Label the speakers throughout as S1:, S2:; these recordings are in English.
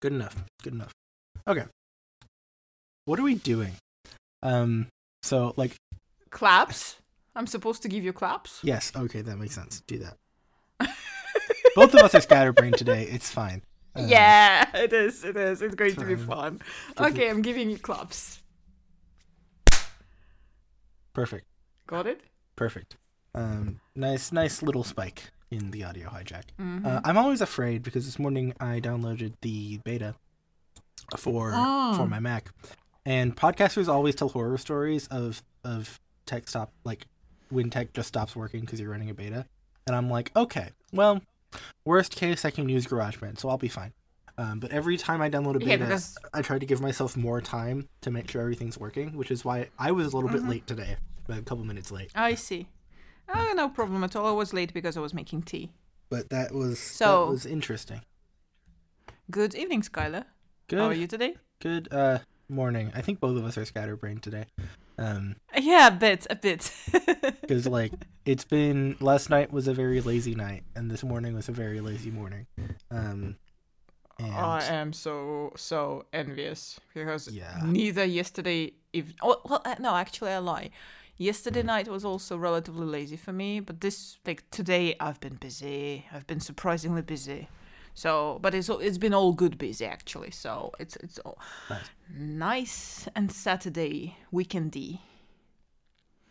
S1: Good enough. Good enough. Okay. What are we doing? Um. So like
S2: Claps. I'm supposed to give you claps.
S1: yes. Okay, that makes sense. Do that. Both of us are scatterbrained today. It's fine. Um,
S2: yeah, it is. It is. It's going to be fun. Okay, I'm giving you claps.
S1: Perfect.
S2: Got it?
S1: Perfect. Um. Nice. Nice little spike in the audio hijack.
S2: Mm-hmm.
S1: Uh, I'm always afraid because this morning I downloaded the beta for
S2: Oh.
S1: for my Mac, and podcasters always tell horror stories of of tech stop like when tech just stops working because you're running a beta, and I'm like, okay, well, worst case I can use GarageBand, so I'll be fine. Um, but every time I download a
S2: Yeah,
S1: beta,
S2: because
S1: I try to give myself more time to make sure everything's working, which is why I was a little
S2: Mm-hmm.
S1: bit late today, a couple minutes late.
S2: I see. Oh, no problem at all. I was late because I was making tea.
S1: But that was
S2: So-
S1: that was interesting.
S2: Good evening, Skylar.
S1: Good.
S2: How are you today?
S1: Good uh morning. I think both of us are scatterbrained today. Um
S2: Yeah, a bit, a bit.
S1: cuz like it's been last night was a very lazy night and this morning was a very lazy morning. Um and
S2: I am so so envious because
S1: Yeah.
S2: neither yesterday if oh, well uh, no actually I lie. Yesterday night was also relatively lazy for me, but this like today I've been busy. I've been surprisingly busy. So, but it's all- it's been all good busy actually. So it's it's all
S1: Nice.
S2: nice and Saturday weekendy.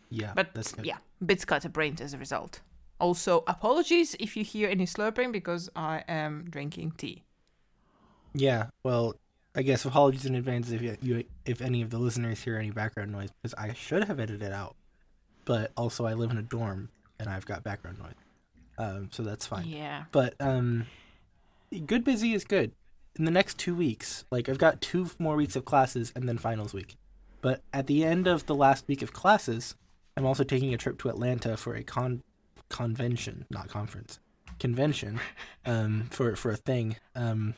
S1: yeah,
S2: But
S1: that's good.
S2: yeah, bit scatterbrained as a result. Also, apologies if you hear any slurping because I am drinking tea.
S1: Yeah, well, I guess apologies in advance if you, if any of the listeners hear any background noise because I should have edited it out. But also I live in a dorm and I've got background noise. Um so that's fine.
S2: Yeah.
S1: But um good busy is good. In the next 2 weeks, like I've got 2 more weeks of classes and then finals week. But at the end of the last week of classes, I'm also taking a trip to Atlanta for a con convention, not conference. Convention um for for a thing um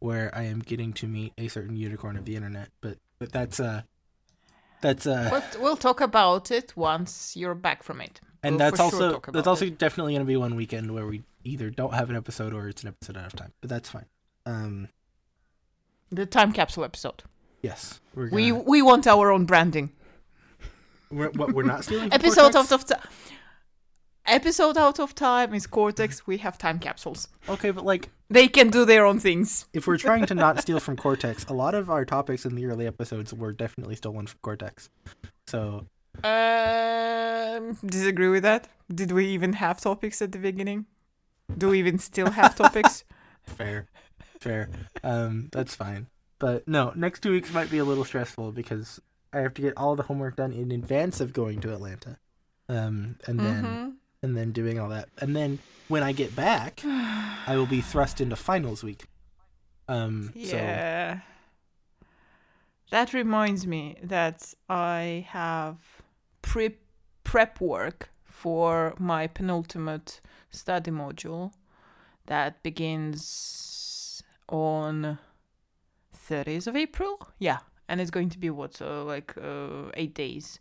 S1: where I am getting to meet a certain unicorn of the internet, but but that's uh that's uh
S2: But we'll talk about it once you're back from it.
S1: and
S2: We'll
S1: that's
S2: for sure
S1: also that's also
S2: it.
S1: definitely going to be one weekend where we either don't have an episode or it's an episode out of time. But that's fine. Um
S2: the time capsule episode.
S1: yes, we're
S2: We
S1: gonna,
S2: we want our own branding.
S1: we're what we're not stealing
S2: Episode
S1: Cortex?
S2: out of time. Episode out of time is Cortex. We have time capsules.
S1: Okay, but like
S2: They can do their own things.
S1: if we're trying to not steal from Cortex, a lot of our topics in the early episodes were definitely stolen from Cortex. So
S2: Um, disagree with that. Did we even have topics at the beginning? Do we even still have topics?
S1: fair, fair. Um, that's fine. But no, next two weeks might be a little stressful because I have to get all the homework done in advance of going to Atlanta, um, and then
S2: Mhm.
S1: And then doing all that, and then when I get back, I will be thrust into finals week. Um, so
S2: Yeah. That reminds me that I have pre prep work for my penultimate study module that begins on 30th of April. Yeah, and it's going to be what like uh, 8 days.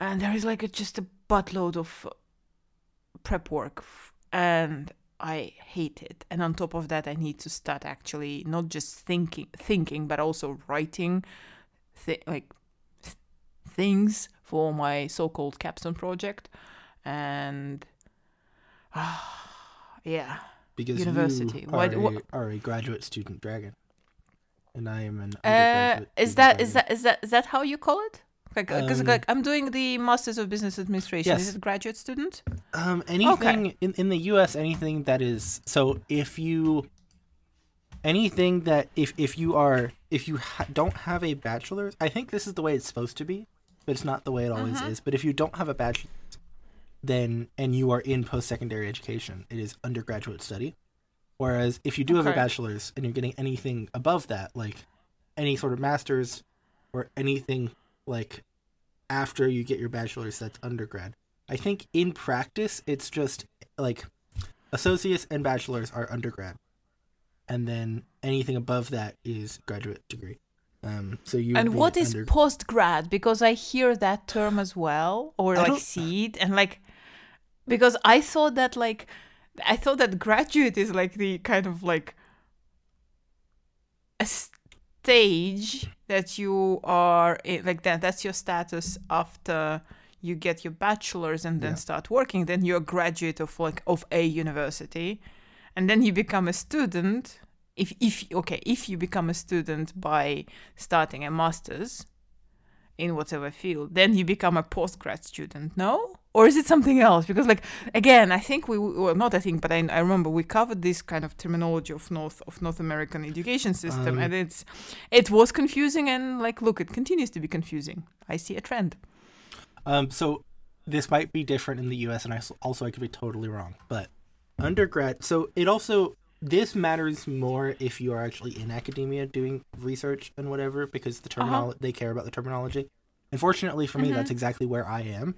S2: And there is like a, just a buttload of prep work f- and I hate it. And on top of that, I need to start actually not just thinking, thinking, but also writing, th- like th- things for my so-called capstone project. And yeah,
S1: because
S2: university.
S1: you
S2: Why
S1: are,
S2: do-
S1: a,
S2: wha-
S1: are a graduate student dragon, and I am an
S2: uh, is that is that is that is that how you call it? Like, because
S1: Um,
S2: like I'm doing the Masters of Business Administration.
S1: Yes.
S2: Is it graduate student?
S1: Um, anything in, in the U.S. Anything that is so if you anything that if if you are if you ha- don't have a bachelor's, I think this is the way it's supposed to be, but it's not the way it always
S2: Uh-huh.
S1: is. But if you don't have a bachelor's, then and you are in post secondary education, it is undergraduate study. Whereas if you do have a bachelor's and you're getting anything above that, like any sort of master's or anything like after you get your bachelor's, that's undergrad. I think in practice, it's just like associates and bachelors are undergrad, and then anything above that is graduate degree. Um, so you
S2: And what is
S1: under-
S2: postgrad? Because I hear that term as well, or
S1: I
S2: like see it, and like because I thought that like I thought that graduate is like the kind of like a stage that you are in, like that. That's your status after you get your bachelor's and then
S1: Yeah.
S2: start working. Then you're a graduate of like of a university, and then you become a student. If if okay, if you become a student by starting a master's in whatever field, then you become a postgrad student. No. Or is it something else? Because, like, again, I think we well, not I think, but I, I remember we covered this kind of terminology of North of North American education system,
S1: Um,
S2: and it's it was confusing, and like, look, it continues to be confusing. I see a trend.
S1: Um, so this might be different in the U.S. and I also I could be totally wrong, but undergrad. So it also this matters more if you are actually in academia doing research and whatever because the terminal they care about the terminology. Unfortunately for me, that's exactly where I am,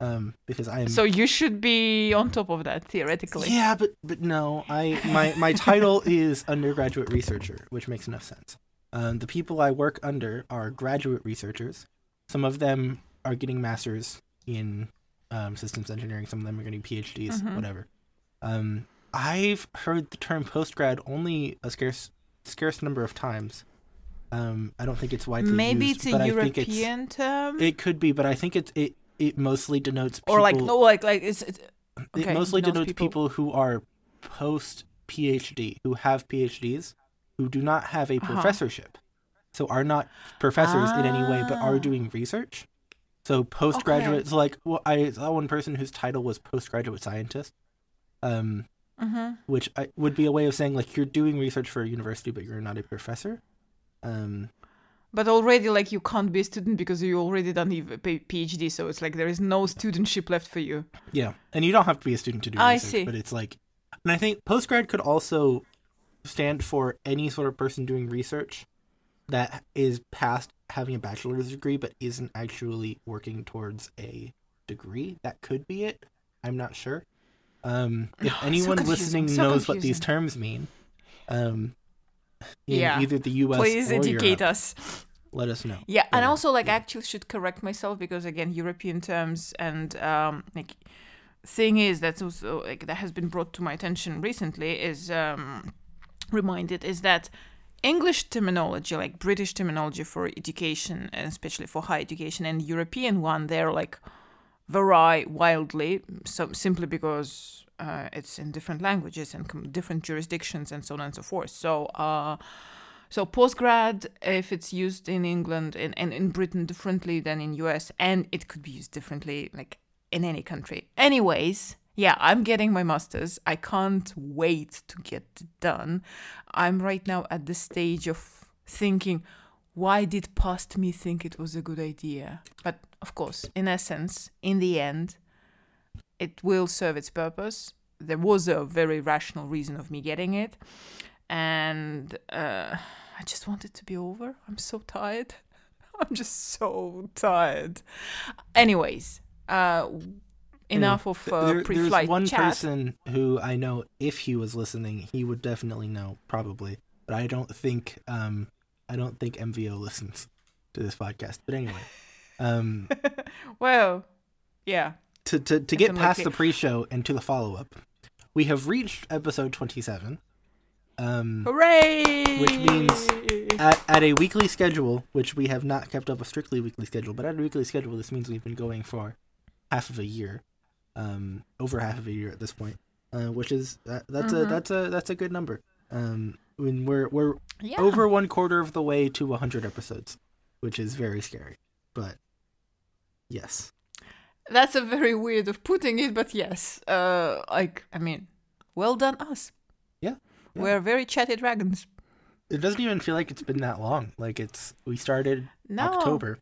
S1: um, because I am.
S2: So you should be on top of that theoretically.
S1: yeah, but but no, I my my title is undergraduate researcher, which makes enough sense. Um, the people I work under are graduate researchers. Some of them are getting masters in um, systems engineering. Some of them are getting PhDs,
S2: Mhm.
S1: whatever. Um, I've heard the term postgrad only a scarce scarce number of times. Um, I don't think it's widely
S2: Maybe
S1: used,
S2: it's a
S1: it's
S2: European term,
S1: it could be, but I think it it it mostly denotes people,
S2: or like no, like like it's, it's
S1: it mostly denotes
S2: people.
S1: people. who are post PhD, who have PhDs, who do not have a
S2: Uh-huh.
S1: professorship, so are not professors in any way, but are
S2: Ah.
S1: doing research. So postgraduates, like well, I saw one person whose title was postgraduate scientist, um,
S2: Mhm.
S1: which I, would be a way of saying like you're doing research for a university, but you're not a professor. Um,
S2: But already, like, you can't be a student because you already done P- PhD. So it's like there is no studentship left for you.
S1: Yeah, and you don't have to be a student to do
S2: I
S1: research,
S2: see.
S1: but it's like, and I think postgrad could also stand for any sort of person doing research that is past having a bachelor's degree but isn't actually working towards a degree. That could be it. I'm not sure. Um, if
S2: so
S1: anyone
S2: confusing,
S1: listening
S2: so
S1: knows what these terms mean, um, in
S2: Yeah.
S1: either the U.S.
S2: Please
S1: or
S2: educate
S1: Europe,
S2: us.
S1: Let us know.
S2: Yeah, and also like
S1: yeah.
S2: actually should correct myself because again, European terms and um like thing is that's also like that has been brought to my attention recently is um reminded is that English terminology, like British terminology for education, and especially for higher education, and European one, they're like vary wildly, so simply because uh, it's in different languages and com- different jurisdictions and so on and so forth. So, uh, so postgrad, if it's used in England and, in Britain differently than in US, and it could be used differently like in any country. Anyways, yeah, I'm getting my master's. I can't wait to get it done. I'm right now at the stage of thinking, why did past me think it was a good idea? But of course, in essence, in the end, it will serve its purpose. There was a very rational reason of me getting it, and uh, I just want it to be over. I'm so tired. I'm just so tired. Anyways, uh, enough of uh,
S1: There- there's
S2: pre-flight
S1: one
S2: chat.
S1: person who I know, if he was listening, he would definitely know, probably. But I don't think, um, I don't think MVO listens to this podcast. But anyway, um,
S2: Well, yeah.
S1: to to to
S2: It's
S1: get past the pre-show and to the follow-up, we have reached episode twenty-seven. Um,
S2: Hooray!
S1: Which means at, at a weekly schedule, which we have not kept up a strictly weekly schedule, but at a weekly schedule, this means we've been going for half of a year, um, over half of a year at this point, uh, which is that, that's a
S2: Mhm.
S1: that's a that's a good number. Um, when we're we're
S2: yeah.
S1: over one quarter of the way to hundred episodes, which is very scary, but yes,
S2: That's a very weird of putting it, but yes. Uh, like I mean, well done us.
S1: Yeah.
S2: We're very chatty dragons.
S1: it doesn't even feel like it's been that long. Like it's we started
S2: No.
S1: October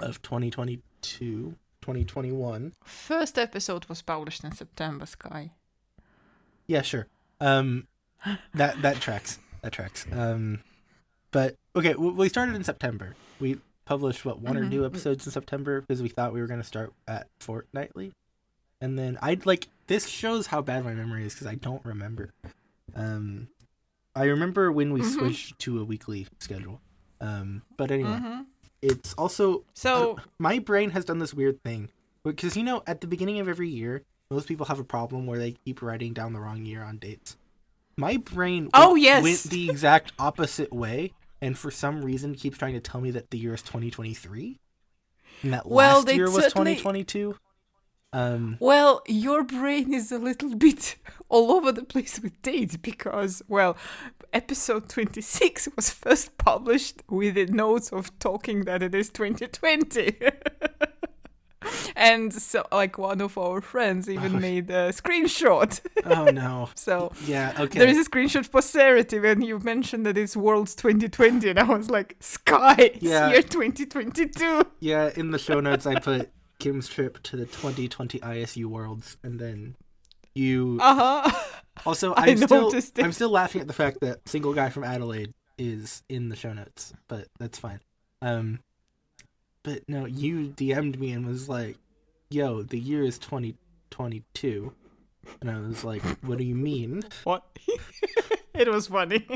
S1: of 2022, 2021.
S2: First episode was published in September, Sky.
S1: Yeah, sure. Um, that that tracks. That tracks. Um, but okay, we started in September. We published what one or
S2: Mhm.
S1: two episodes in September because we thought we were gonna start at fortnightly, and then I'd like this shows how bad my memory is because I don't remember. Um, I remember when we
S2: Mhm.
S1: switched to a weekly schedule. Um, but anyway,
S2: hmm
S1: it's also
S2: So
S1: uh, my brain has done this weird thing because you know at the beginning of every year most people have a problem where they keep writing down the wrong year on dates My brain
S2: Oh,
S1: went-
S2: yes.
S1: went the exact opposite way, and for some reason keeps trying to tell me that the year is 2023, and that
S2: Well,
S1: last year was
S2: certainly-
S1: 2022. Um,
S2: Well, your brain is a little bit all over the place with dates because, well, episode 26 was first published with the notes of talking that it is 2020. and so, like, one of our friends even
S1: Oh.
S2: made a screenshot.
S1: oh no.
S2: so,
S1: Yeah. Okay.
S2: there is a screenshot posterity when you mentioned that it's World's 2020, and I was like, Sky, it's
S1: Yeah.
S2: year 2022.
S1: Yeah, in the show notes I put Kim's trip to the 2020 ISU Worlds, and then you.
S2: Uh huh.
S1: also,
S2: I
S1: I'm still
S2: it.
S1: I'm still laughing at the fact that single guy from Adelaide is in the show notes, but that's fine. Um, but no, you DM'd me and was like, "Yo, the year is 2022," and I was like, "What do you mean?"
S2: What? it was funny.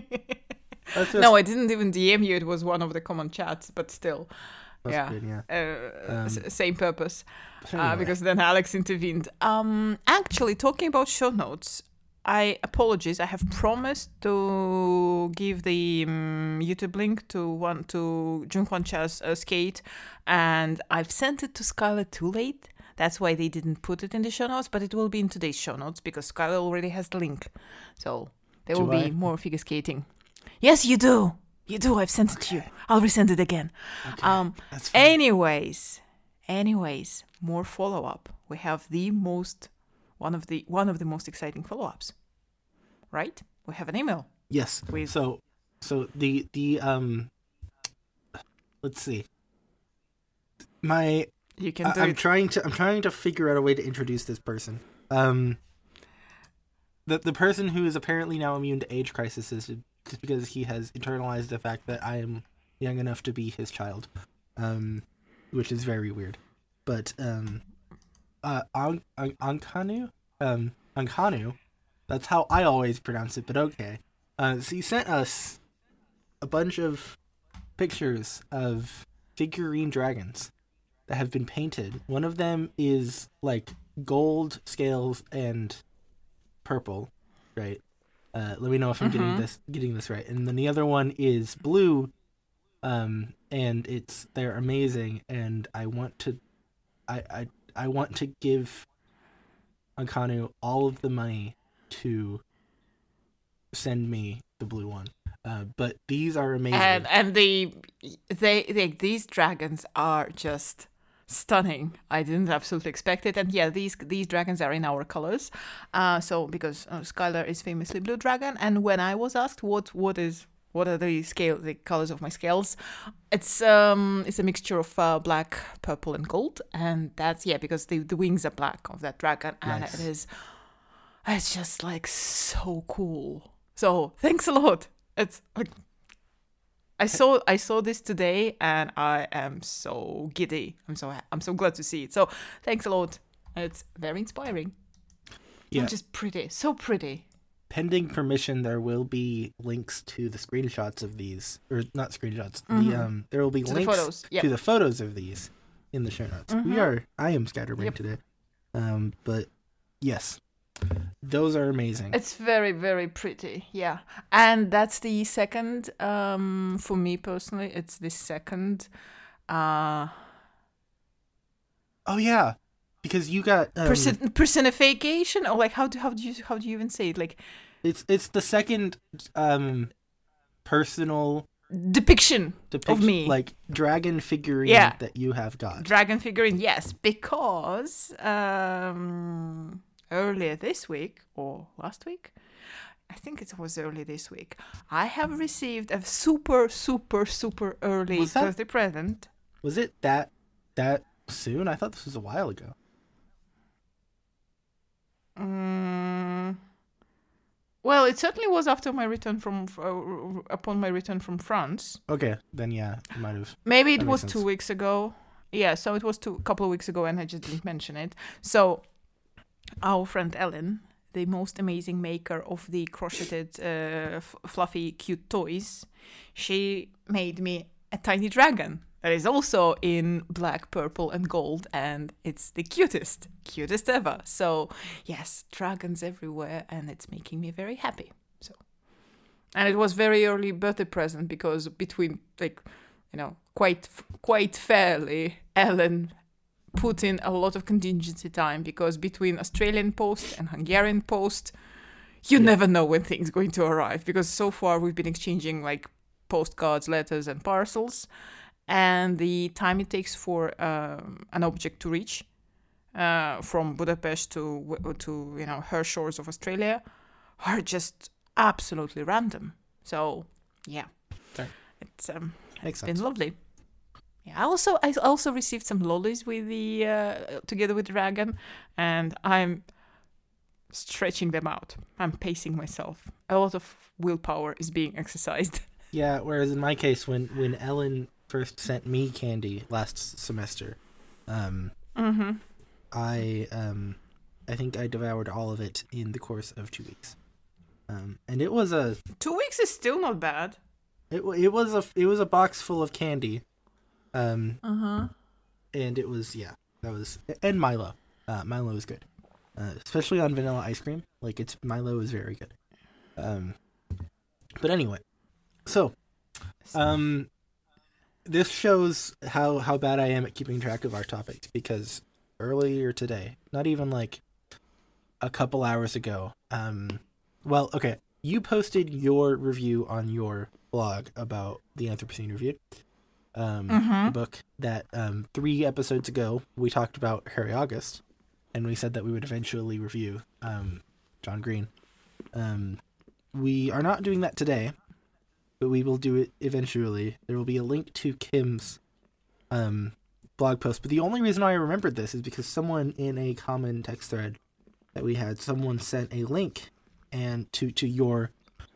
S1: Just,
S2: no, I didn't even DM you. It was one of the common chats, but still,
S1: that's
S2: yeah.
S1: good, yeah.
S2: uh,
S1: Um,
S2: same purpose.
S1: But
S2: Uh, because then Alex intervened. Um, actually, talking about show notes, I apologize. I have promised to give the um, YouTube link to one to Junhwan Cha's uh, skate, and I've sent it to Skylar too late. That's why they didn't put it in the show notes, but it will be in today's show notes because Skylar already has the link. So there
S1: Do
S2: will be more figure skating. Yes, you do. You do. I've sent it to you. I'll resend it again. Um,
S1: that's fine.
S2: anyways, anyways, more follow up. We have the most one of the one of the most exciting follow ups. Right? We have an email.
S1: Yes.
S2: with-
S1: So, so the the um, let's see. My
S2: You can
S1: I,
S2: do
S1: I'm
S2: it.
S1: trying to I'm trying to figure out a way to introduce this person. Um, the the person who is apparently now immune to age crisis is because he has internalized the fact that I am young enough to be his child, um, which is very weird. But um, uh, An- An- Ankanu, um, Ankanu, that's how I always pronounce it. But okay, uh, so he sent us a bunch of pictures of figurine dragons that have been painted. One of them is like gold scales and purple, right? Uh, let me know if I'm getting
S2: Mhm.
S1: this getting this right. And then the other one is blue, um, and it's they're amazing. And I want to, I I I want to give Ankanu all of the money to send me the blue one. Uh, but these are amazing.
S2: and and the they, they these dragons are just stunning. I didn't absolutely expect it, and yeah, these these dragons are in our colors. Uh, so because uh, Skylar is famously blue dragon, and when I was asked what what is what are the scale the colors of my scales, it's um it's a mixture of uh, black, purple, and gold, and that's yeah because the the wings are black of that dragon, and
S1: Nice.
S2: it is it's just like so cool. So thanks a lot. It's like I saw I saw this today and I am so giddy. I'm so I'm so glad to see it. So thanks a lot. It's very inspiring.
S1: Yeah.
S2: And just pretty, so pretty.
S1: pending permission there will be links to the screenshots of these or not screenshots the
S2: Mhm.
S1: um there will be
S2: To the
S1: links
S2: photos, yep.
S1: to the photos of these in the show notes we
S2: Mhm.
S1: are i am scatterbrained
S2: Yep.
S1: today um but yes those are amazing
S2: It's very very pretty. Yeah. And that's the second um for me personally, it's the second uh
S1: oh yeah because you got um,
S2: person- personification or like how do how do you how do you even say it? Like
S1: it's it's the second um personal
S2: depiction
S1: depiction of
S2: me.
S1: like dragon figurine
S2: Yeah.
S1: that you have got
S2: dragon figurine yes because um earlier this week or last week? I think it was early this week. I have received a super super super early
S1: Was that-
S2: birthday present.
S1: Was it that that soon? I thought this was a while ago.
S2: Mm, well it certainly was after my return from uh, upon my return from france.
S1: Okay then yeah might have
S2: Maybe it was
S1: makes
S2: two weeks ago. Yeah, so it was two couple of weeks ago, and I just didn't mention it. So, our friend Ellen, the most amazing maker of the crocheted, uh, fluffy, cute toys, she made me a tiny dragon that is also in black, purple, and gold, and it's the cutest, cutest ever. So, yes, dragons everywhere, and it's making me very happy. So, and it was very early birthday present because between like you know quite quite fairly ellen put in a lot of contingency time because between australian post and hungarian post you
S1: Yeah.
S2: never know when things are going to arrive because so far we've been exchanging like postcards letters and parcels and the time it takes for um, an object to reach uh, from budapest to to you know her shores of australia are just absolutely random. So yeah, it's um,
S1: Makes
S2: been
S1: sense.
S2: lovely. Yeah, I also I also received some lollies with the uh, together with Dragon, and I'm stretching them out. I'm pacing myself. A lot of willpower is being exercised.
S1: Yeah, whereas in my case, when when Ellen first sent me candy last semester, um,
S2: mm-hmm.
S1: I um, I think I devoured all of it in the course of two weeks. Um, and it was a
S2: Two weeks is still not bad.
S1: it it was a it was a box full of candy, um,
S2: Uh huh.
S1: and it was yeah that was and Milo, uh, Milo is good, uh, especially on vanilla ice cream. Like it's Milo is very good. Um, but anyway, so Um, this shows how how bad I am at keeping track of our topics because earlier today, not even like a couple hours ago, um, well, okay, you posted your review on your blog about the Anthropocene Reviewed, um,
S2: Mhm.
S1: book that um three episodes ago we talked about Harry August, and we said that we would eventually review um John Green. Um, we are not doing that today but we will do it eventually. There will be a link to Kim's um, blog post. But the only reason I remembered this is because someone in a common text thread that we had, someone sent a link and to to your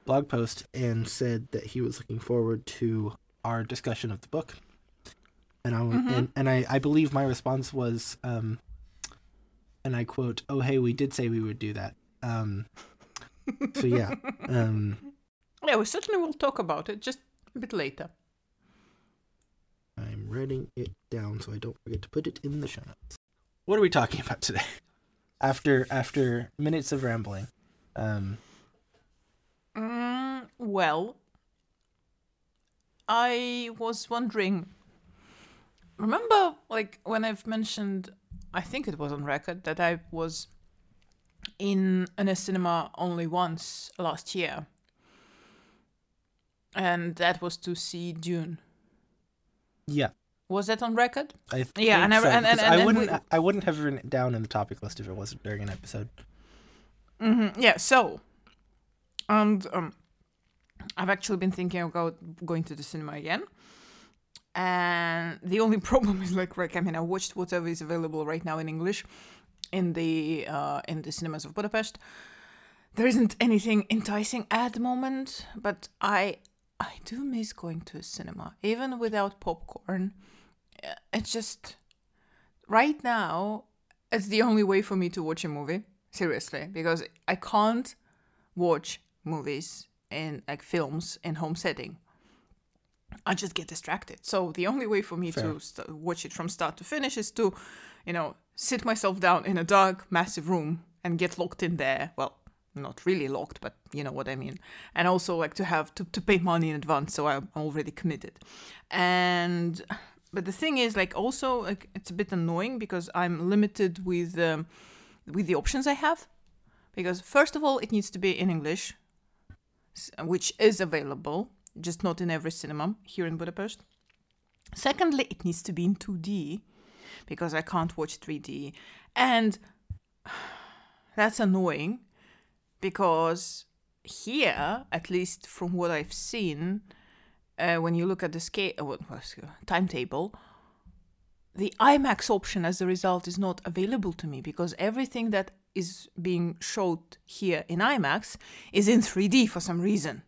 S1: blog post and said that he was looking forward to our discussion of the book. And I
S2: Mhm.
S1: and, and I, I believe my response was um, and I quote, "Oh hey, we did say we would do that." Um, so yeah. Um,
S2: Yeah, we certainly will talk about it just a bit later.
S1: I'm writing it down so I don't forget to put it in the show notes. What are we talking about today? After after minutes of rambling, um,
S2: Mm, well, I was wondering. Remember, like when I've mentioned, I think it was on record that I was in in a cinema only once last year, and that was to see Dune.
S1: yeah,
S2: Was that on record?
S1: I
S2: Yeah,
S1: think
S2: and I-
S1: so,
S2: and- and- and
S1: I wouldn't
S2: we-
S1: I wouldn't have written it down in the topic list if it wasn't during an episode.
S2: hmm Yeah, so, and um, I've actually been thinking about going to the cinema again. And the only problem is like, like I mean, I watched whatever is available right now in English in the uh, in the cinemas of Budapest. There isn't anything enticing at the moment, but I I do miss going to a cinema, even without popcorn. Uh, It's just right now it's the only way for me to watch a movie seriously because i can't watch movies in like films in home setting i just get distracted. So the only way for me
S1: Fair.
S2: to st- watch it from start to finish is to you know sit myself down in a dark massive room and get locked in there. Well not really locked but you know what i mean. And also like to have to, to pay money in advance so i'm already committed. And but the thing is like also like it's a bit annoying because i'm limited with um, with the options i have. Because first of all it needs to be in english which is available just not in every cinema here in budapest. Secondly it needs to be in 2d because i can't watch 3d and that's annoying because here at least from what i've seen uh, when you look at the scale, uh, it, timetable, the IMAX option as a result is not available to me because everything that is being showed here in IMAX is in 3D for some reason.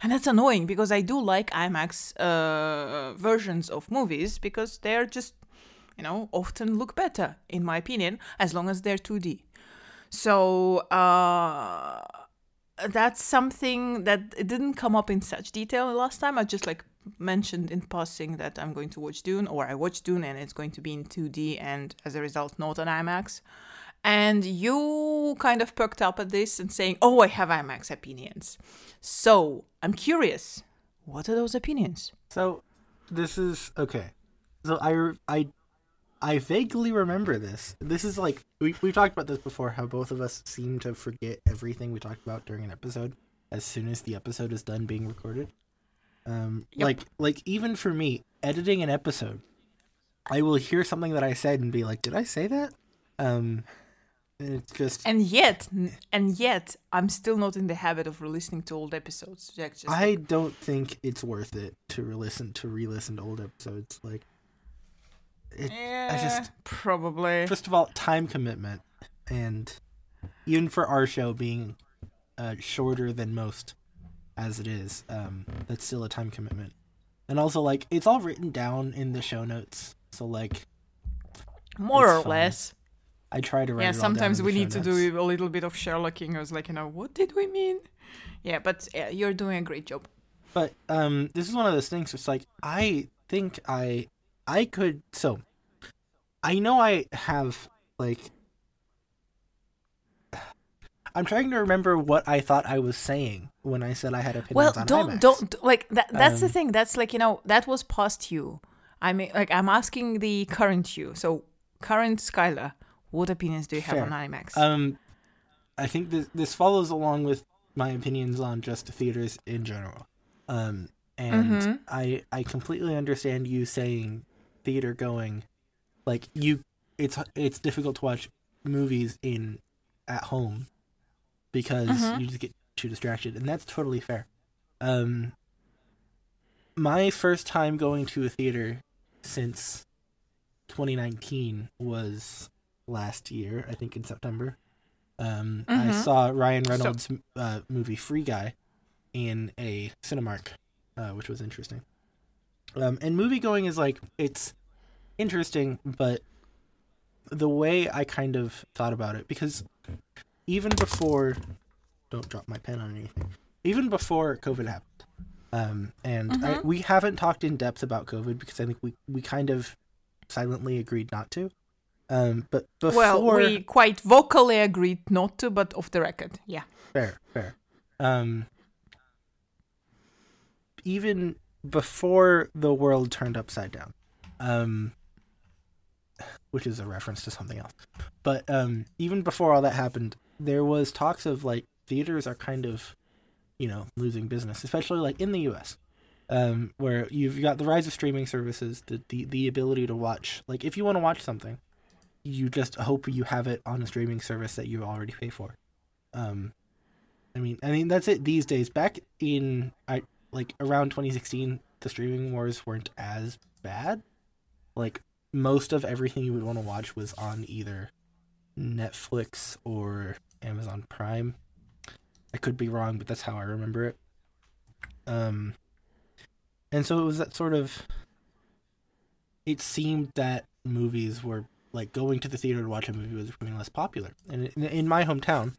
S2: And that's annoying because I do like IMAX uh, versions of movies because they're just, you know, often look better, in my opinion, as long as they're 2D. So, uh, that's something that didn't come up in such detail last time. I just like mentioned in passing that I'm going to watch Dune, or I watched Dune and it's going to be in 2D and as a result not on IMAX. and you kind of perked up at this and saying, "Oh, I have IMAX opinions." So I'm curious, what are those opinions?
S1: So, this is okay. So I I I vaguely remember this. This is like we we talked about this before. How both of us seem to forget everything we talked about during an episode as soon as the episode is done being recorded. Um,
S2: Yep.
S1: like like even for me, editing an episode, I will hear something that I said and be like, "Did I say that?" Um, and it's just
S2: And yet, and yet, I'm still not in the habit of re-listening to old episodes. Like, just
S1: I don't think it's worth it to re-listen to re-listen to old episodes. Like, it,
S2: yeah,
S1: just-
S2: probably.
S1: first of all, time commitment, and even for our show being uh, shorter than most, as it is, um, that's still a time commitment. And also, like, it's all written down in the show notes, so like,
S2: More or
S1: fine.
S2: less.
S1: I try to write.
S2: Yeah,
S1: it all down
S2: sometimes we need to do a little bit of Sherlocking. I was like, you know, what did we mean? Yeah, but yeah, you're doing a great job.
S1: But um, this is one of those things. It's like I think I, I could. So, I know I have like. I'm trying to remember what I thought I was saying when I said I had opinions
S2: Well,
S1: on
S2: don't
S1: IMAX.
S2: don't like that. That's the
S1: Um,
S2: thing. That's like you know that was past you. I mean, like I'm asking the current you. So current Skylar, what opinions do you have
S1: Fair.
S2: on IMAX?
S1: Um, I think this this follows along with my opinions on just theaters in general. Um, and
S2: Mhm.
S1: I I completely understand you saying theater going, like you, it's it's difficult to watch movies in at home because
S2: Mhm.
S1: you just get too distracted, and that's totally fair. Um, my first time going to a theater since 2019 was last year, I think in September. Um, I
S2: Mhm.
S1: saw Ryan Reynolds' uh, movie Free Guy in a Cinemark, uh, which was interesting. Um, and movie going is like it's interesting, but the way I kind of thought about it, because even before, don't drop my pen on anything. Even before COVID happened, um, and I,
S2: Mhm.
S1: we haven't talked in depth about COVID because I think we we kind of silently agreed not to. Um, but before,
S2: well, we quite vocally agreed not to, but off the record, yeah.
S1: fair, fair. Um, even before the world turned upside down, um, which is a reference to something else. But um, even before all that happened, there was talks of like theaters are kind of, you know, losing business, especially like in the U.S. Um, where you've got the rise of streaming services, the the, the ability to watch. Like, if you want to watch something, you just hope you have it on a streaming service that you already pay for. Um, I mean, I mean that's it these days. Back in I like around 2016, the streaming wars weren't as bad. Like most of everything you would want to watch was on either Netflix or Amazon Prime. I could be wrong, but that's how I remember it. Um, and so it was that sort of. It seemed that movies were like going to the theater to watch a movie was becoming less popular, and in, in my hometown,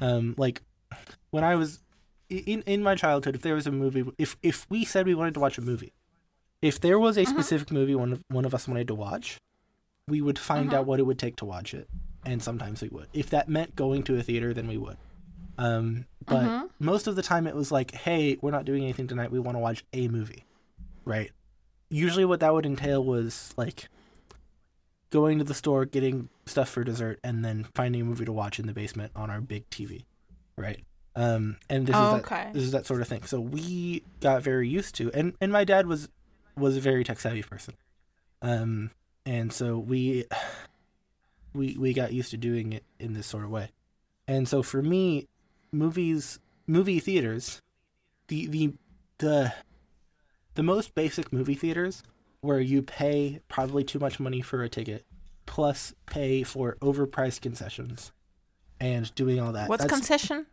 S1: um, like when I was in in my childhood, if there was a movie, if if we said we wanted to watch a movie, if there was a
S2: Mhm.
S1: specific movie one of one of us wanted to watch, we would find
S2: Mhm.
S1: out what it would take to watch it, and sometimes we would. If that meant going to a theater, then we would. Um, but
S2: Mhm.
S1: most of the time, it was like, "Hey, we're not doing anything tonight. We want to watch a movie," right? Usually, what that would entail was like going to the store, getting stuff for dessert, and then finding a movie to watch in the basement on our big TV, right? Um, and this
S2: Oh,
S1: is that
S2: okay.
S1: this is that sort of thing. So we got very used to, and and my dad was was a very tech savvy person, um, and so we we we got used to doing it in this sort of way, and so for me, movies, movie theaters, the the the the most basic movie theaters where you pay probably too much money for a ticket, plus pay for overpriced concessions, and doing all that.
S2: What's
S1: That's,
S2: concession?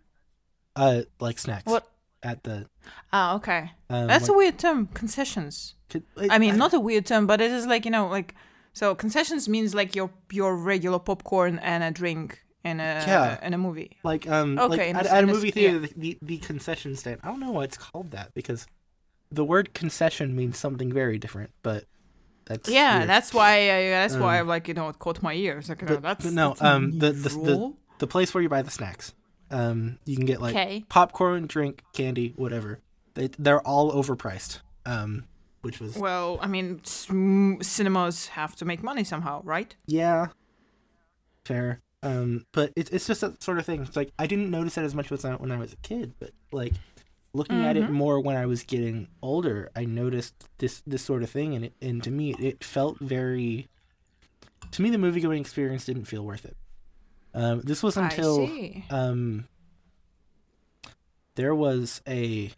S1: uh like snacks
S2: What?
S1: at the
S2: Ah, okay.
S1: um,
S2: That's
S1: like,
S2: a weird term, concessions.
S1: could-
S2: I mean, not a weird term, but it is like you know, like so concessions means like your your regular popcorn and a drink in a
S1: Yeah.
S2: in a movie.
S1: like um
S2: Okay,
S1: like at, at a movie theater the, the the concession stand. I don't know why it's called that because the word concession means something very different, but That's
S2: Yeah,
S1: weird.
S2: that's why. I, that's why,
S1: Um,
S2: like you know, it caught my ears. Like,
S1: but-
S2: that's
S1: but no,
S2: that's
S1: um, the- the- the- the place where you buy the snacks. Um, you can get like
S2: Okay.
S1: popcorn, drink, candy, whatever. They they're all overpriced. Um, which was
S2: Well, I mean, m- cinemas have to make money somehow, right?
S1: yeah, fair. Um, but it's it's just that sort of thing. It's like I didn't notice that as much when I when I was a kid, but like looking at it
S2: Mhm.
S1: more when I was getting older, I noticed this this sort of thing, and it and to me it felt very. To me, the movie going experience didn't feel worth it. Um, this was until um there was a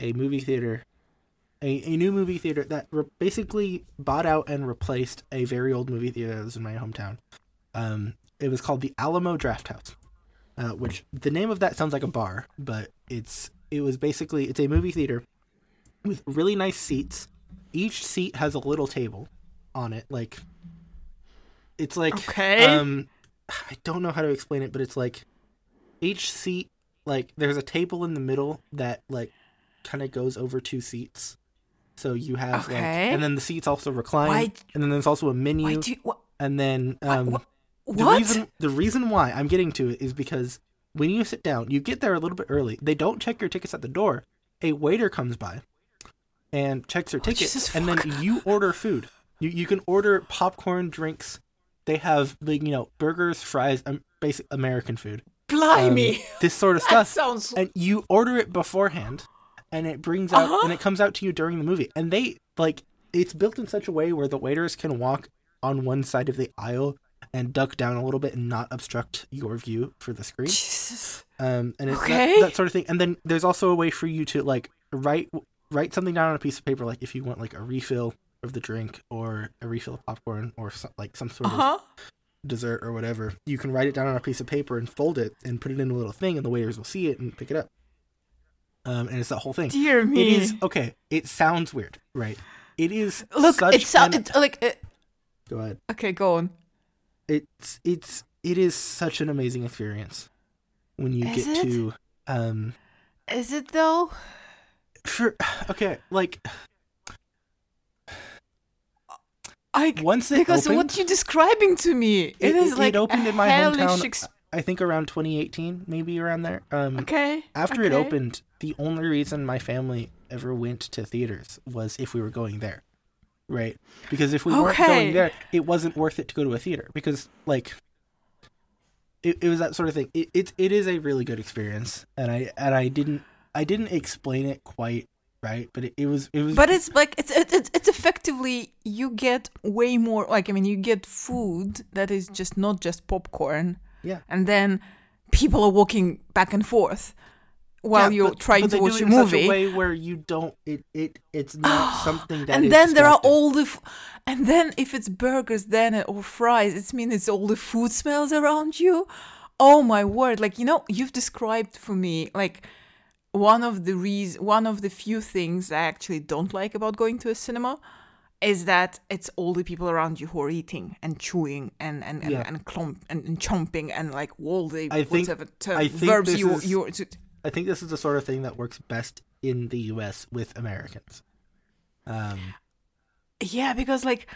S1: a movie theater a, a new movie theater that re- basically bought out and replaced a very old movie theater that was in my hometown. Um it was called the Alamo Drafthouse uh, which the name of that sounds like a bar but it's it was basically it's a movie theater with really nice seats. Each seat has a little table on it like it's like
S2: Okay.
S1: um i don't know how to explain it but it's like each seat like there's a table in the middle that like kind of goes over two seats so you have like and then the seats also recline
S2: Why-
S1: and then there's also a menu
S2: Why do you, wha-
S1: and then um
S2: wha-
S1: the reason the reason why I'm getting to it is because when you sit down, you get there a little bit early. They don't check your tickets at the door. A waiter comes by and checks your
S2: Oh,
S1: ticket,
S2: Jesus
S1: and then you order food. You you can order popcorn, drinks. They have like you know burgers, fries, um, basic American food. Um,
S2: Blimey.
S1: this sort of stuff
S2: sounds.
S1: and you order it beforehand and it brings out
S2: Uh-huh.
S1: and it comes out to you during the movie and they like it's built in such a way where the waiters can walk on one side of the aisle and duck down a little bit and not obstruct your view for the screen
S2: Jesus.
S1: um and it's
S2: Okay.
S1: that, that sort of thing and then there's also a way for you to like write write something down on a piece of paper like if you want like a refill of the drink or a refill of popcorn or some, like some sort
S2: Uh
S1: of dessert or whatever, you can write it down on a piece of paper and fold it and put it in a little thing, and the waiters will see it and pick it up. Um, and it's that whole thing.
S2: Dear me.
S1: It is okay. It sounds weird, right? It is.
S2: Look,
S1: such
S2: it's
S1: an-
S2: it's like. It...
S1: Go ahead.
S2: okay, go on.
S1: It's it's it is such an amazing experience when you
S2: Is
S1: get
S2: it?
S1: to um
S2: Is it though?
S1: for okay like
S2: I
S1: once it
S2: because
S1: opened,
S2: what you're describing to me, it
S1: It-
S2: is
S1: it- it
S2: like
S1: opened
S2: a
S1: in my
S2: hellish
S1: hometown. I think around 2018, maybe around there. Um,
S2: okay.
S1: after it opened, the only reason my family ever went to theaters was if we were going there. Right? Because if we weren't going there, it wasn't worth it to go to a theater because like it, it was that sort of thing. It, it it is a really good experience and I and I didn't I didn't explain it quite right, but it, it was it was
S2: But it's like it's it's it's effectively you get way more like I mean you get food that is just not just popcorn.
S1: Yeah.
S2: And then people are walking back and forth while
S1: Yeah,
S2: you're
S1: but-
S2: trying
S1: but
S2: to watch
S1: it
S2: a
S1: in such
S2: movie.
S1: way where you don't it it it's not something that
S2: and then there are all the f- and then if it's burgers then uh, or fries it means it's all the food smells around you oh my word like you know you've described for me like one of the reas one of the few things i actually don't like about going to a cinema is that it's all the people around you who are eating and chewing and and and,
S1: Yeah.
S2: and clump and, and chomping and like all the
S1: I think-
S2: whatever term,
S1: I think
S2: verbs you
S1: is-
S2: you
S1: I think this is the sort of thing that works best in the US with Americans. Um
S2: Yeah, because like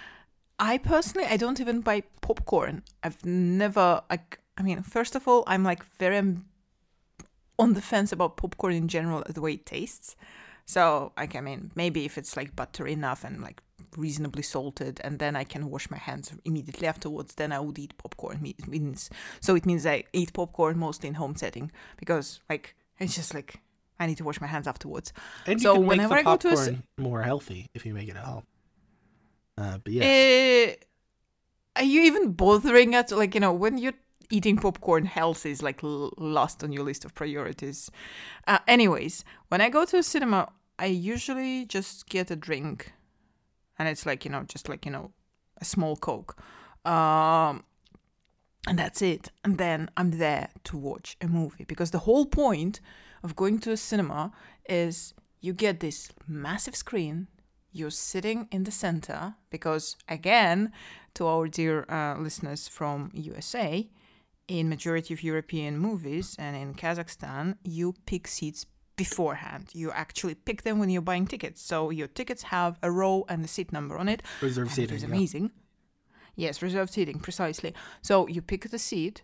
S2: I personally I don't even buy popcorn. I've never like I mean, first of all, I'm like very on the fence about popcorn in general the way it tastes. So like I mean, maybe if it's like butter enough and like reasonably salted and then I can wash my hands immediately afterwards, then I would eat popcorn. It means so it means I eat popcorn mostly in home setting because like it's just like I need to wash my hands afterwards.
S1: and you
S2: So whenever
S1: the
S2: I go to a
S1: popcorn more healthy if you make it at home. Uh but yes.
S2: Eh, are you even bothering at like you know when you're eating popcorn? Health is like l- last on your list of priorities. Uh, anyways, when I go to a cinema, I usually just get a drink, and it's like you know just like you know a small coke, um, and that's it. And then I'm there to watch a movie because the whole point of going to a cinema is you get this massive screen you're sitting in the center because again to our dear uh, listeners from usa in majority of european movies and in kazakhstan you pick seats beforehand. You actually pick them when you're buying tickets. So your tickets have a row and a seat number on it.
S1: Reserve
S2: and
S1: seating.
S2: It is
S1: yeah.
S2: amazing. Yes, reserved seating precisely. So you pick the seat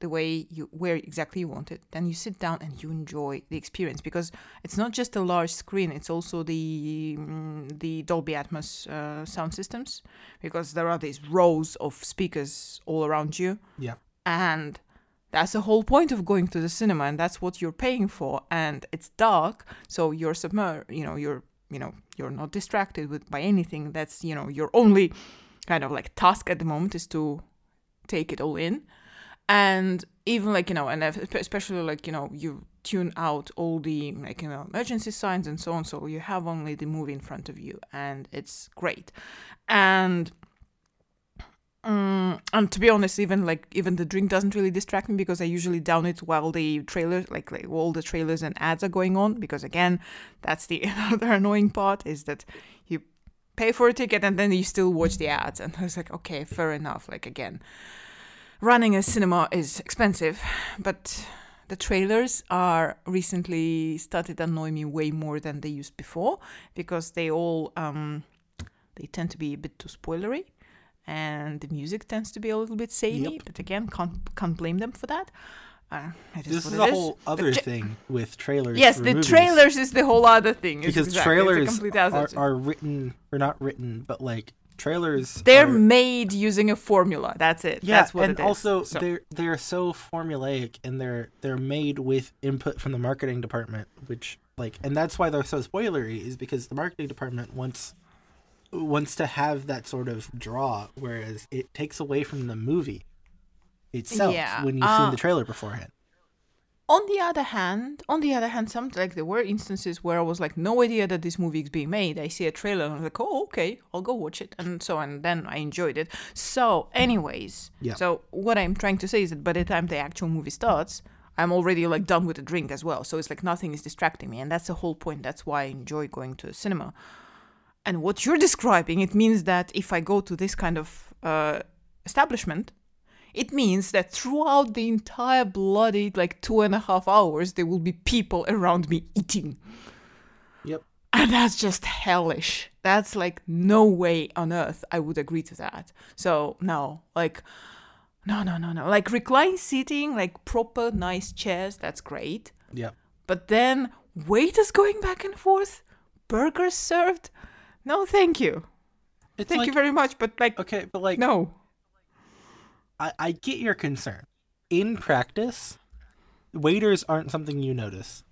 S2: the way you where exactly you want it. Then you sit down and you enjoy the experience because it's not just a large screen; it's also the mm, the Dolby Atmos uh, sound systems because there are these rows of speakers all around you,
S1: Yeah.
S2: and that's the whole point of going to the cinema, and that's what you're paying for. And it's dark, so you're submer, you know, you're you know you're not distracted with by anything. That's you know your only kind of like task at the moment is to take it all in and even like you know and especially like you know you tune out all the like you know emergency signs and so on so you have only the movie in front of you and it's great and um, and to be honest even like even the drink doesn't really distract me because i usually down it while the trailers like, like all the trailers and ads are going on because again that's the other annoying part is that you pay for a ticket and then you still watch the ads. And i was like okay fair enough. Like again running a cinema is expensive, but the trailers are recently started to annoy me way more than they used before because they all um, they tend to be a bit too spoilery and the music tends to be a little bit samey
S1: Yep.
S2: but again can't can't blame them for that uh, is
S1: This is a whole other
S2: ja-
S1: thing with trailers.
S2: yes the
S1: movies.
S2: trailers is the whole other thing
S1: because
S2: exactly-
S1: trailers are, are written or not written, but like trailers.
S2: they're
S1: are,
S2: made using a formula that's it
S1: yeah,
S2: that's what
S1: and
S2: it is.
S1: also
S2: So-
S1: they're they're so formulaic and they're they're made with input from the marketing department, which like and that's why they're so spoilery is because the marketing department wants wants to have that sort of draw, whereas it takes away from the movie itself
S2: Yeah,
S1: when you've
S2: uh,
S1: seen the trailer beforehand.
S2: on the other hand, on the other hand, some like there were instances where I was like, no idea that this movie is being made. I see a trailer and I'm like, oh, okay, I'll go watch it, and so on. And then I enjoyed it. So, anyways,
S1: Yeah.
S2: So what I'm trying to say is that by the time the actual movie starts, I'm already like done with the drink as well. So it's like nothing is distracting me, and that's the whole point. That's why I enjoy going to cinema. And what you're describing, it means that if I go to this kind of uh, establishment, it means that throughout the entire bloody like two and a half hours, there will be people around me eating.
S1: Yep.
S2: And that's just hellish. That's like no way on earth I would agree to that. So no, like no no no no. Like recline seating, like proper nice chairs, that's great.
S1: Yep.
S2: But then waiters going back and forth, burgers served. No, thank you.
S1: It's
S2: Thank
S1: like,
S2: you very much, but like
S1: okay, but like
S2: no.
S1: I, I get your concern. In practice, waiters aren't something you notice.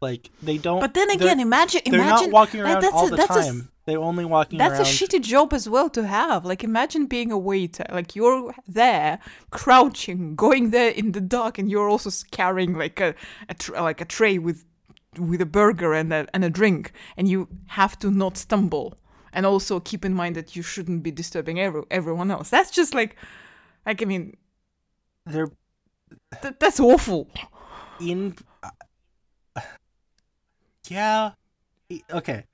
S1: Like they don't.
S2: But then
S1: they're-
S2: again, imagine
S1: they're
S2: imagine
S1: not walking
S2: like,
S1: around
S2: that's
S1: all
S2: a-
S1: the
S2: that's a s-
S1: time. they're only walking
S2: That's
S1: around.
S2: a shitty job as well to have. Like, imagine being a waiter. Like, you're there, crouching, going there in the dark, and you're also s- carrying like a, a tr- like a tray with with a burger and a and a drink, and you have to not stumble, and also keep in mind that you shouldn't be disturbing every, everyone else. That's just like, like I mean,
S1: They're
S2: th- that's awful.
S1: in. uh, yeah. Okay.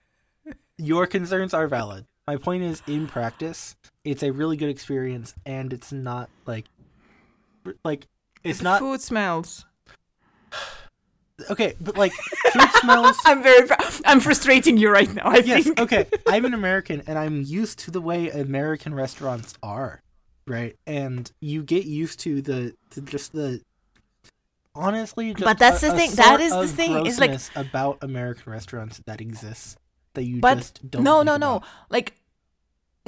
S1: Your concerns are valid. My point is, in practice, it's a really good experience, and it's not like, like, it's
S2: The
S1: not
S2: food smells.
S1: Okay. But like, food smells.
S2: I'm very. I'm frustrating you right now. I
S1: yes
S2: think.
S1: okay i'm an american and i'm used to the way american restaurants are right and you get used to the to just the honestly just
S2: But that's
S1: a-
S2: the thing, That is the thing, it's like-
S1: about american restaurants that exists that you
S2: But
S1: just don't
S2: no, no, no. Like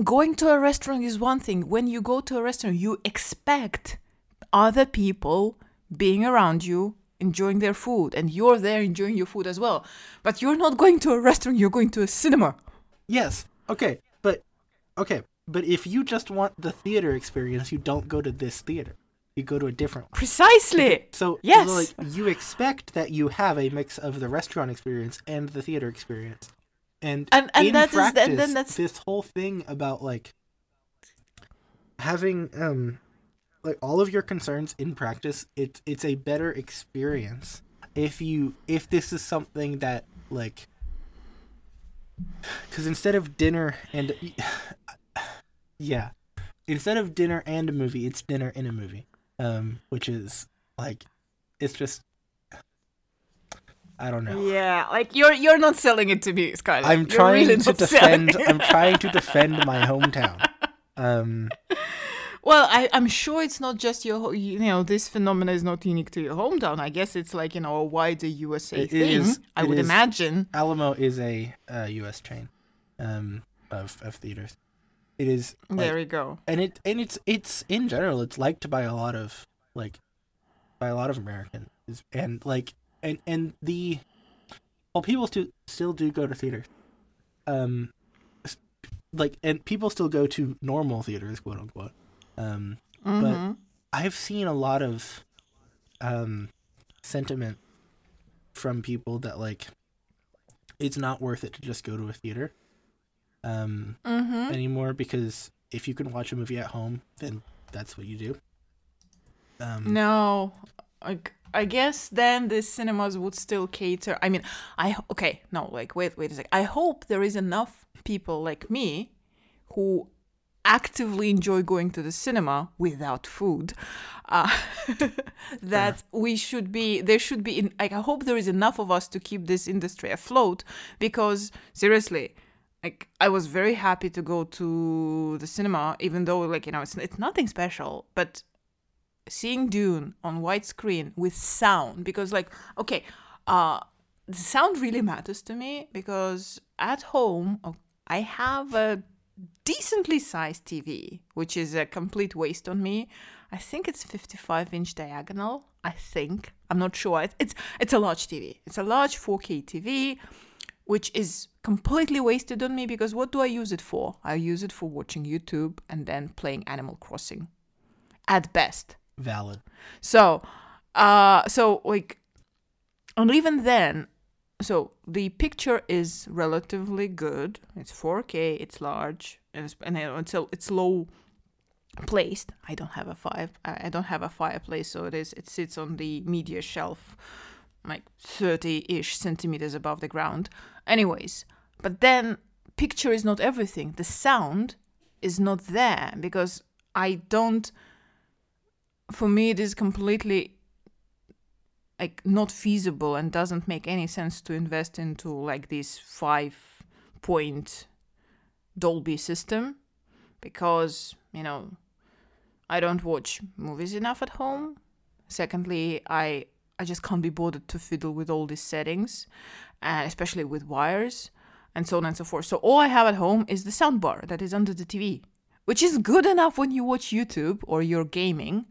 S2: going to a restaurant is one thing. When you go to a restaurant, you expect other people being around you enjoying their food and you're there enjoying your food as well. But you're not going to a restaurant, you're going to a cinema.
S1: yes okay but okay but if you just want the theater experience you don't go to this theater you go to a different one
S2: Precisely.
S1: So,
S2: Yes.
S1: like you expect that you have a mix of the restaurant experience and the theater experience, and
S2: And- and
S1: in
S2: that is- and then that's-
S1: this whole thing about like having um like all of your concerns in practice. It's it's a better experience if you if this is something that like because instead of dinner and yeah instead of dinner and a movie it's dinner in a movie um which is like it's just I don't know.
S2: Yeah, like you're you're not selling it to me, Skylar.
S1: I'm
S2: You're
S1: trying
S2: really
S1: to defend. I'm trying to defend my hometown. Um,
S2: Well, I, I'm sure it's not just your, you know, this phenomena is not unique to your hometown. I guess it's like, you know, a wider USA
S1: It
S2: thing.
S1: is-
S2: I would
S1: is.
S2: imagine.
S1: Alamo is a uh, U.S. chain um, of of theaters. It is, like,
S2: there we go.
S1: and it and it's it's in general it's liked by a lot of like by a lot of Americans and like and and the well people still still do go to theaters, um, like and people still go to normal theaters quote unquote, um.
S2: hmm
S1: I've seen a lot of um sentiment from people that like it's not worth it to just go to a theater um
S2: hmm
S1: anymore because if you can watch a movie at home then that's what you do. Um
S2: No, I, I guess then the cinemas would still cater. I mean, I okay, no, like wait, wait a sec. I hope there is enough people like me who actively enjoy going to the cinema without food. Uh, that we should be there should be in like I hope there is enough of us to keep this industry afloat because seriously like I was very happy to go to the cinema even though like you know it's it's nothing special but seeing Dune on widescreen with sound because like okay uh the sound really matters to me because at home I have a decently sized TV which is a complete waste on me. I think it's 55 inch diagonal I think. I'm not sure. It's- it's a large TV it's a large 4K TV which is completely wasted on me because what do I use it for? I use it for watching YouTube and then playing Animal Crossing. At best.
S1: Valid.
S2: so, uh, so like, and even then, so the picture is relatively good. It's 4K. It's large, and it's and it's it's low placed. I don't have a fire. I I don't have a fireplace, so it is. It sits on the media shelf, like 30-ish centimeters above the ground. Anyways, but then picture is not everything. The sound is not there because I don't for me it is completely like not feasible and doesn't make any sense to invest into like this five point dolby system because you know i don't watch movies enough at home. Secondly i i just can't be bothered to fiddle with all these settings and especially with wires and so on and so forth. So all i have at home is the soundbar that is under the tv which is good enough when you watch youtube or you're gaming.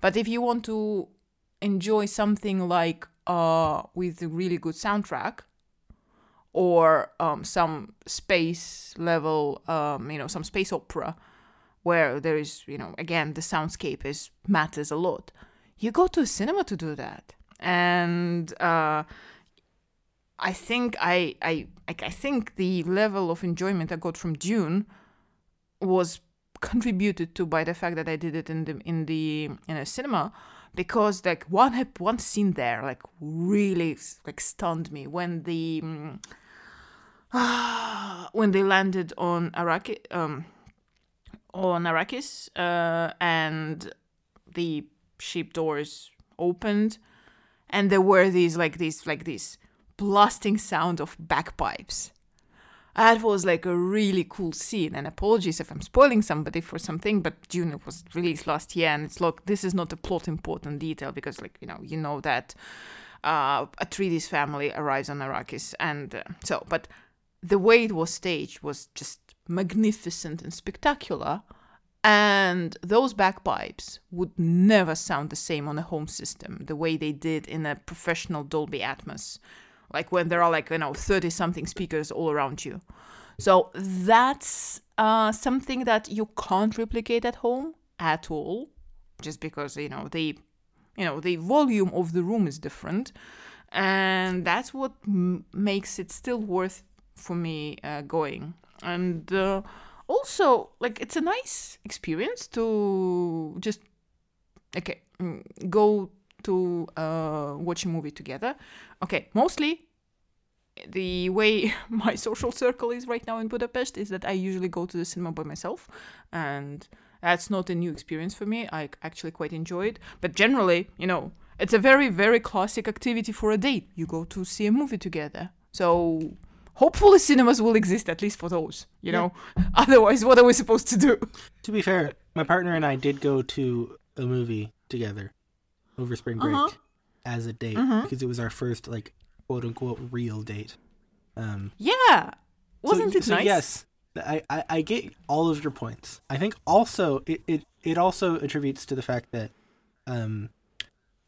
S2: But if you want to enjoy something like uh, with a really good soundtrack or um, some space level, um, you know, some space opera where there is, you know, again, the soundscape is matters a lot. You go to a cinema to do that, and uh, I think I I I think the level of enjoyment I got from Dune was contributed to by the fact that I did it in the in the in a cinema because like one one scene there like really like stunned me when the mm, when they landed on Arrakis um on Arrakis uh, and the ship doors opened and there were these like these like this blasting sound of bagpipes that was like a really cool scene. And apologies if I'm spoiling somebody for something, but Dune was released last year, and it's like this is not a plot important detail because, like you know, you know that uh, Atreides family arrives on Arrakis, and uh, so. But the way it was staged was just magnificent and spectacular. And those bagpipes would never sound the same on a home system the way they did in a professional Dolby Atmos like when there are like you know 30 something speakers all around you. So that's uh, something that you can't replicate at home at all just because you know the you know the volume of the room is different. And that's what m- makes it still worth for me uh, going. And uh, also like it's a nice experience to just okay mm, go to uh, watch a movie together. Okay, mostly the way my social circle is right now in Budapest is that I usually go to the cinema by myself, and that's not a new experience for me. I actually quite enjoy it. But generally, you know, it's a very very classic activity for a date. You go to see a movie together. So hopefully cinemas will exist at least for those. You know, otherwise what are we supposed to do?
S1: To be fair, my partner and I did go to a movie together over spring break
S2: Uh-huh.
S1: as a date because it was our first like quote unquote real date. Um,
S2: Yeah, wasn't
S1: so,
S2: it
S1: so
S2: nice?
S1: Yes, I, I I get all of your points. I think also it, it it also attributes to the fact that um,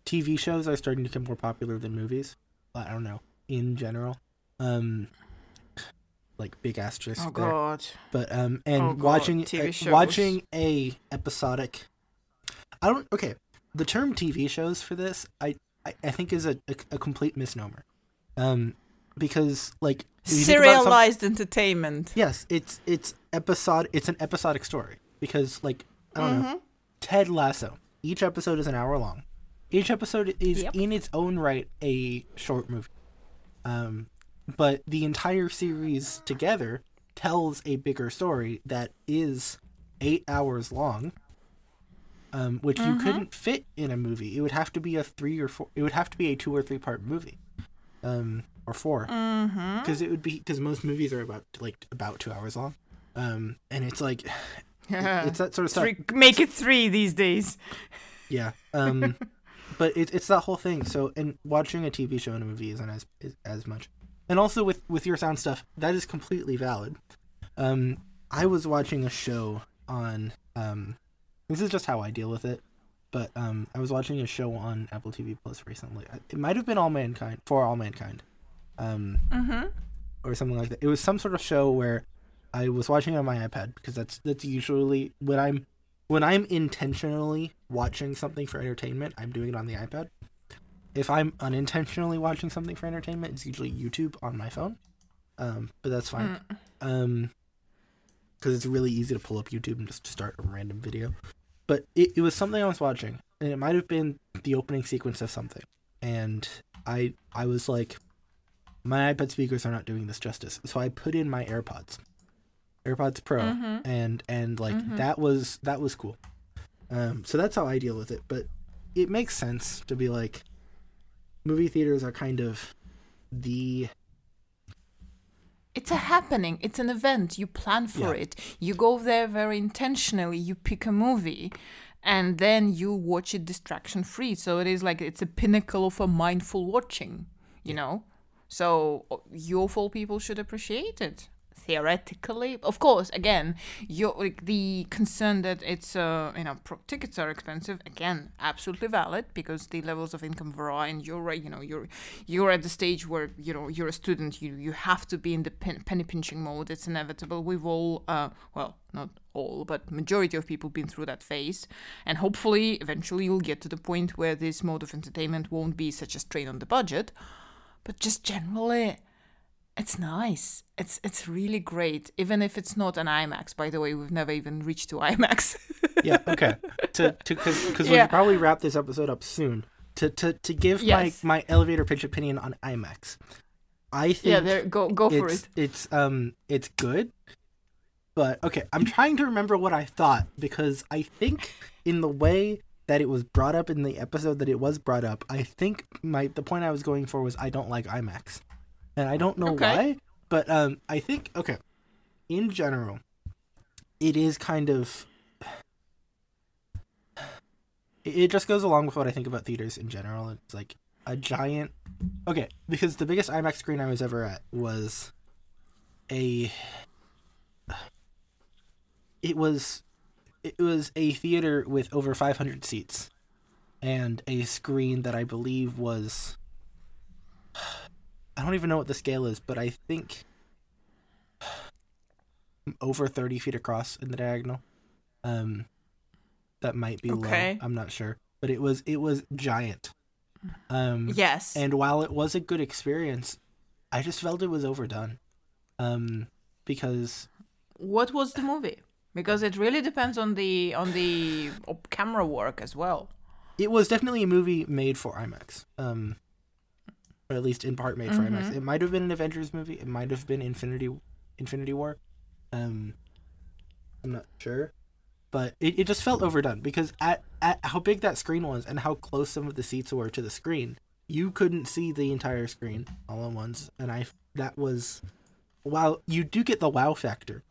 S1: TV shows are starting to become more popular than movies. I don't know in general. Um, like big asterisk
S2: Oh
S1: there.
S2: god.
S1: But um, and
S2: Oh, God,
S1: watching
S2: shows.
S1: watching a episodic. I don't okay. The term TV shows for this, I I, I think is a, a a complete misnomer, um, because like when you think about some-
S2: Serialized entertainment.
S1: Yes, it's it's episode. It's an episodic story because like I don't
S2: Mm-hmm.
S1: know. Ted Lasso. Each episode is an hour long. Each episode is
S2: Yep.
S1: in its own right a short movie. Um, but the entire series together tells a bigger story that is eight hours long. Um, which you
S2: Mm-hmm.
S1: couldn't fit in a movie. It would have to be a three or four. It would have to be a two or three part movie, um, or four
S2: Mm-hmm.
S1: because it would be because most movies are about like about two hours long um and it's like it's that sort of stuff
S2: Three, make it three these days.
S1: yeah um but it, it's that whole thing so and watching a tv show and a movie isn't as is, as much and also with with your sound stuff that is completely valid um i was watching a show on um this is just how i deal with it but um i was watching a show on apple tv plus recently it might have been all mankind for all mankind um
S2: Mm-hmm.
S1: or something like that. It was some sort of show where I was watching on my iPad because that's that's usually when I'm when I'm intentionally watching something for entertainment, I'm doing it on the iPad. If I'm unintentionally watching something for entertainment, it's usually YouTube on my phone. Um, but that's fine. Um, because it's really easy to pull up YouTube and just start a random video. But it, it was something I was watching, and it might have been the opening sequence of something, and I I was like, my iPad speakers are not doing this justice. So I put in my AirPods, AirPods Pro,
S2: Mhm.
S1: and and like
S2: Mhm.
S1: that was that was cool. Um, so that's how I deal with it. But it makes sense to be like, movie theaters are kind of the
S2: It's a happening. It's an event. You plan for
S1: Yeah.
S2: it. You go there very intentionally. You pick a movie, and then you watch it distraction free. So it is like it's a pinnacle of a mindful watching. You know, so uh, your full people should appreciate it. Theoretically, of course, again, like the concern that it's uh you know tickets are expensive. Again, absolutely valid because the levels of income vary, and you're. You know, you're you're at the stage where you know you're a student. You you have to be in the pen, penny pinching mode. It's inevitable. We've all uh well not all but majority of people been through that phase, and hopefully eventually you'll get to the point where this mode of entertainment won't be such a strain on the budget. But just generally, it's nice. It's it's really great, even if it's not an IMAX. By the way, we've never even reached to IMAX.
S1: yeah okay to to because
S2: Yeah.
S1: we'll probably wrap this episode up soon to to to give
S2: Yes.
S1: my my elevator pitch opinion on IMAX. I think
S2: yeah, there go go for it.
S1: it's um it's good, but okay. I'm trying to remember what I thought because I think in the way that it was brought up in the episode that it was brought up, I think my the point I was going for was I don't like IMAX, and I don't know
S2: Okay.
S1: why, but um I think okay, in general, it is kind of. It it just goes along with what I think about theaters in general. It's like a giant. Okay, because the biggest IMAX screen I was ever at was a. It was, it was a theater with over 500 seats, and a screen that I believe was. I don't even know what the scale is, but I think over 30 feet across in the diagonal. Um, that might be
S2: Okay.
S1: low. I'm not sure, but it was it was giant. Um,
S2: Yes.
S1: and while it was a good experience, I just felt it was overdone. Um, because
S2: what was the movie? Because it really depends on the on the camera work as well.
S1: it was definitely a movie made for IMAX. Um, at least in part made for IMAX. It might have been an Avengers movie. It might have been Infinity Infinity War. Um, I'm not sure. but it, it just felt overdone because at, at how big that screen was and how close some of the seats were to the screen, you couldn't see the entire screen all at once. And I that was while you do get the wow factor,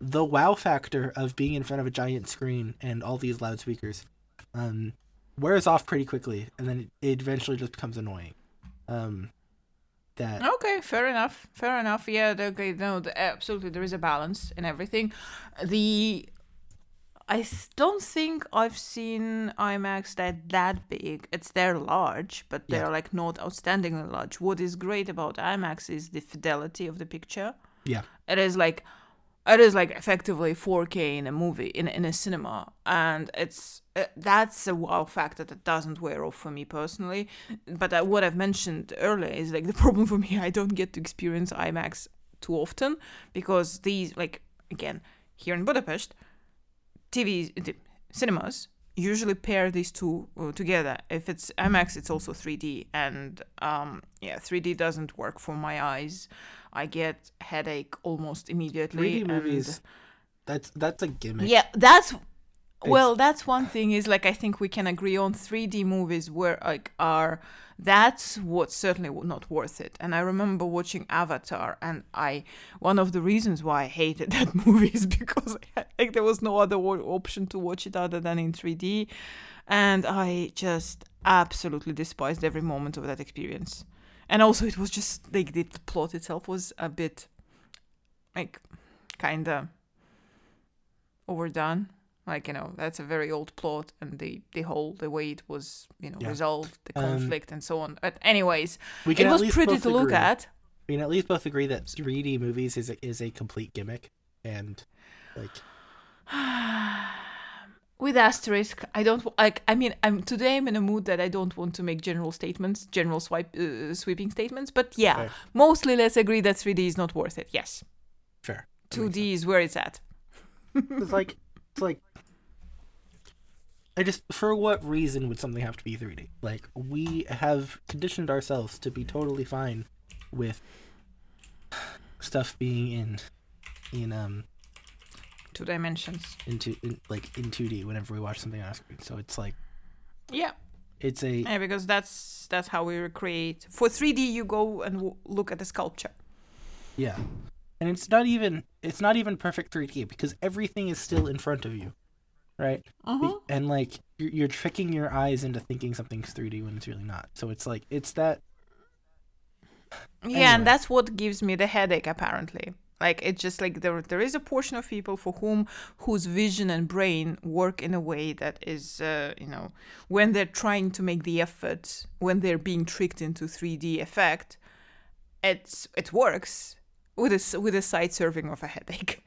S1: the wow factor of being in front of a giant screen and all these loudspeakers, um, wears off pretty quickly, and then it, it eventually just becomes annoying. Um, that
S2: Okay, fair enough. Fair enough. Yeah, okay, no, the, absolutely. There is a balance in everything. The I don't think I've seen IMAX that that big. It's they're large, but they're
S1: Yeah.
S2: like not outstandingly large. What is great about IMAX is the fidelity of the picture.
S1: yeah,
S2: It is like it is like effectively 4K in a movie in in a cinema, and it's uh, that's a wow factor that doesn't wear off for me personally. But uh, what I've mentioned earlier is like the problem for me. I don't get to experience IMAX too often because these like again here in Budapest, TV the cinemas usually pair these two uh, together. If it's IMAX, it's also 3D, and um, yeah, 3D doesn't work for my eyes. I get headache almost immediately.
S1: 3D
S2: and-
S1: movies. That's that's a gimmick.
S2: yeah, that's well, that's one thing. Is like I think we can agree on 3D movies where like are that's what's certainly not worth it. And I remember watching Avatar, and I one of the reasons why I hated that movie is because like there was no other option to watch it other than in 3D, and I just absolutely despised every moment of that experience. And also, it was just like the plot itself was a bit like kind of overdone like you know that's a very old plot and the the whole the way it was you know
S1: Yeah.
S2: resolved the
S1: Um,
S2: conflict and so on but anyways
S1: we
S2: it
S1: can at
S2: was
S1: least
S2: pretty
S1: both
S2: to look
S1: agree.
S2: at
S1: We can at least both agree that 3D movies is a, is a complete gimmick, and like
S2: with asterisk i don't w- like i mean i'm today i'm in a mood that i don't want to make general statements general swipe uh, sweeping statements but yeah
S1: Fair.
S2: mostly let's agree that 3d is not worth it yes
S1: fair. That makes
S2: 2d is where it's at
S1: It's like it's like I just for what reason would something have to be 3D? Like we have conditioned ourselves to be totally fine with stuff being in in um
S2: two dimensions
S1: into in, like in 2D whenever we watch something on screen. So it's like
S2: yeah
S1: it's a
S2: yeah because that's that's how we recreate for 3d you go and w- look at the sculpture
S1: yeah. And it's not even it's not even perfect 3D because everything is still in front of you. Right?
S2: uh-huh.
S1: And like you're, you're tricking your eyes into thinking something's 3D when it's really not. So it's like it's that
S2: Yeah,
S1: Anyway.
S2: and that's what gives me the headache apparently. Like it's just like there there is a portion of people for whom whose vision and brain work in a way that is uh, you know when they're trying to make the effort when they're being tricked into 3D effect it's it works with a with a side serving of a headache.